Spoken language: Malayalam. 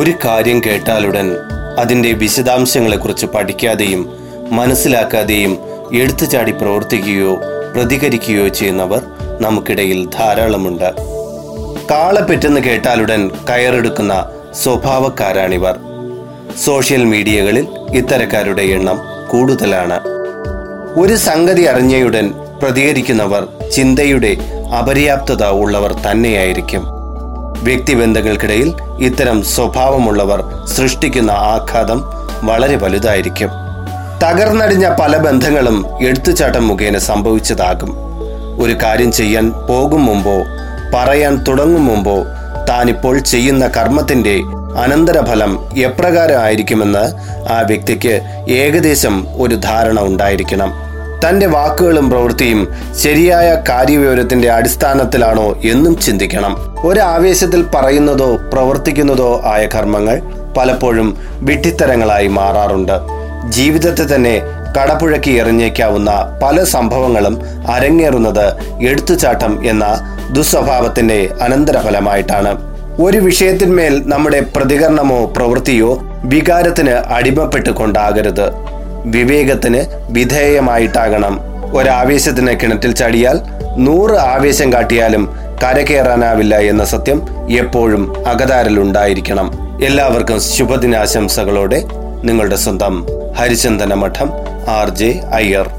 ഒരു കാര്യം കേട്ടാലുടൻ അതിന്റെ വിശദാംശങ്ങളെക്കുറിച്ച് പഠിക്കാതെയും മനസ്സിലാക്കാതെയും എടുത്തുചാടി പ്രവർത്തിക്കുകയോ പ്രതികരിക്കുകയോ ചെയ്യുന്നവർ നമുക്കിടയിൽ ധാരാളമുണ്ട്. കാളപ്പെറ്റെന്ന് കേട്ടാലുടൻ കയറെടുക്കുന്ന സ്വഭാവക്കാരാണിവർ. സോഷ്യൽ മീഡിയകളിൽ ഇത്തരക്കാരുടെ എണ്ണം കൂടുതലാണ്. ഒരു സംഗതി അറിഞ്ഞയുടൻ പ്രതികരിക്കുന്നവർ ചിന്തയുടെ അപര്യാപ്തത ഉള്ളവർ തന്നെയായിരിക്കും. വ്യക്തിബന്ധങ്ങൾക്കിടയിൽ ഇത്തരം സ്വഭാവമുള്ളവർ സൃഷ്ടിക്കുന്ന ആഘാതം വളരെ വലുതായിരിക്കും. തകർന്നടിഞ്ഞ പല ബന്ധങ്ങളും എടുത്തുചാട്ടം മുഖേന സംഭവിച്ചതാകും. ഒരു കാര്യം ചെയ്യാൻ പോകും മുമ്പോ പറയാൻ തുടങ്ങും മുമ്പോ താനിപ്പോൾ ചെയ്യുന്ന കർമ്മത്തിന്റെ അനന്തരഫലം എപ്രകാരമായിരിക്കുമെന്ന് ആ വ്യക്തിക്ക് ഏകദേശം ഒരു ധാരണ ഉണ്ടായിരിക്കണം. തന്റെ വാക്കുകളും പ്രവൃത്തിയും ശരിയായ കാര്യവിവരത്തിന്റെ അടിസ്ഥാനത്തിലാണോ എന്നും ചിന്തിക്കണം. ഒരാവേശത്തിൽ പറയുന്നതോ പ്രവർത്തിക്കുന്നതോ ആയ കർമ്മങ്ങൾ പലപ്പോഴും വിഡ്ഢിത്തരങ്ങളായി മാറാറുണ്ട്. ജീവിതത്തെ തന്നെ കടപുഴക്കി എറിഞ്ഞേക്കാവുന്ന പല സംഭവങ്ങളും അരങ്ങേറുന്നത് എടുത്തുചാട്ടം എന്ന ദുസ്വഭാവത്തിന്റെ അനന്തരഫലമായിട്ടാണ്. ഒരു വിഷയത്തിന്മേൽ നമ്മുടെ പ്രതികരണമോ പ്രവൃത്തിയോ വികാരത്തിന് അടിമപ്പെട്ട് കൊണ്ടാകരുത് വിവേകത്തിന് വിധേയമായിട്ടാകണം. ഒരാവേശത്തിന് കിണറ്റിൽ ചാടിയാൽ നൂറ് ആവേശം കാട്ടിയാലും കരകയറാനാവില്ല എന്ന സത്യം എപ്പോഴും അകതാരിലുണ്ടായിരിക്കണം. എല്ലാവർക്കും ശുഭദിനാശംസകളോടെ നിങ്ങളുടെ സ്വന്തം ഹരിചന്ദന മഠം ആർ ജെ അയ്യർ.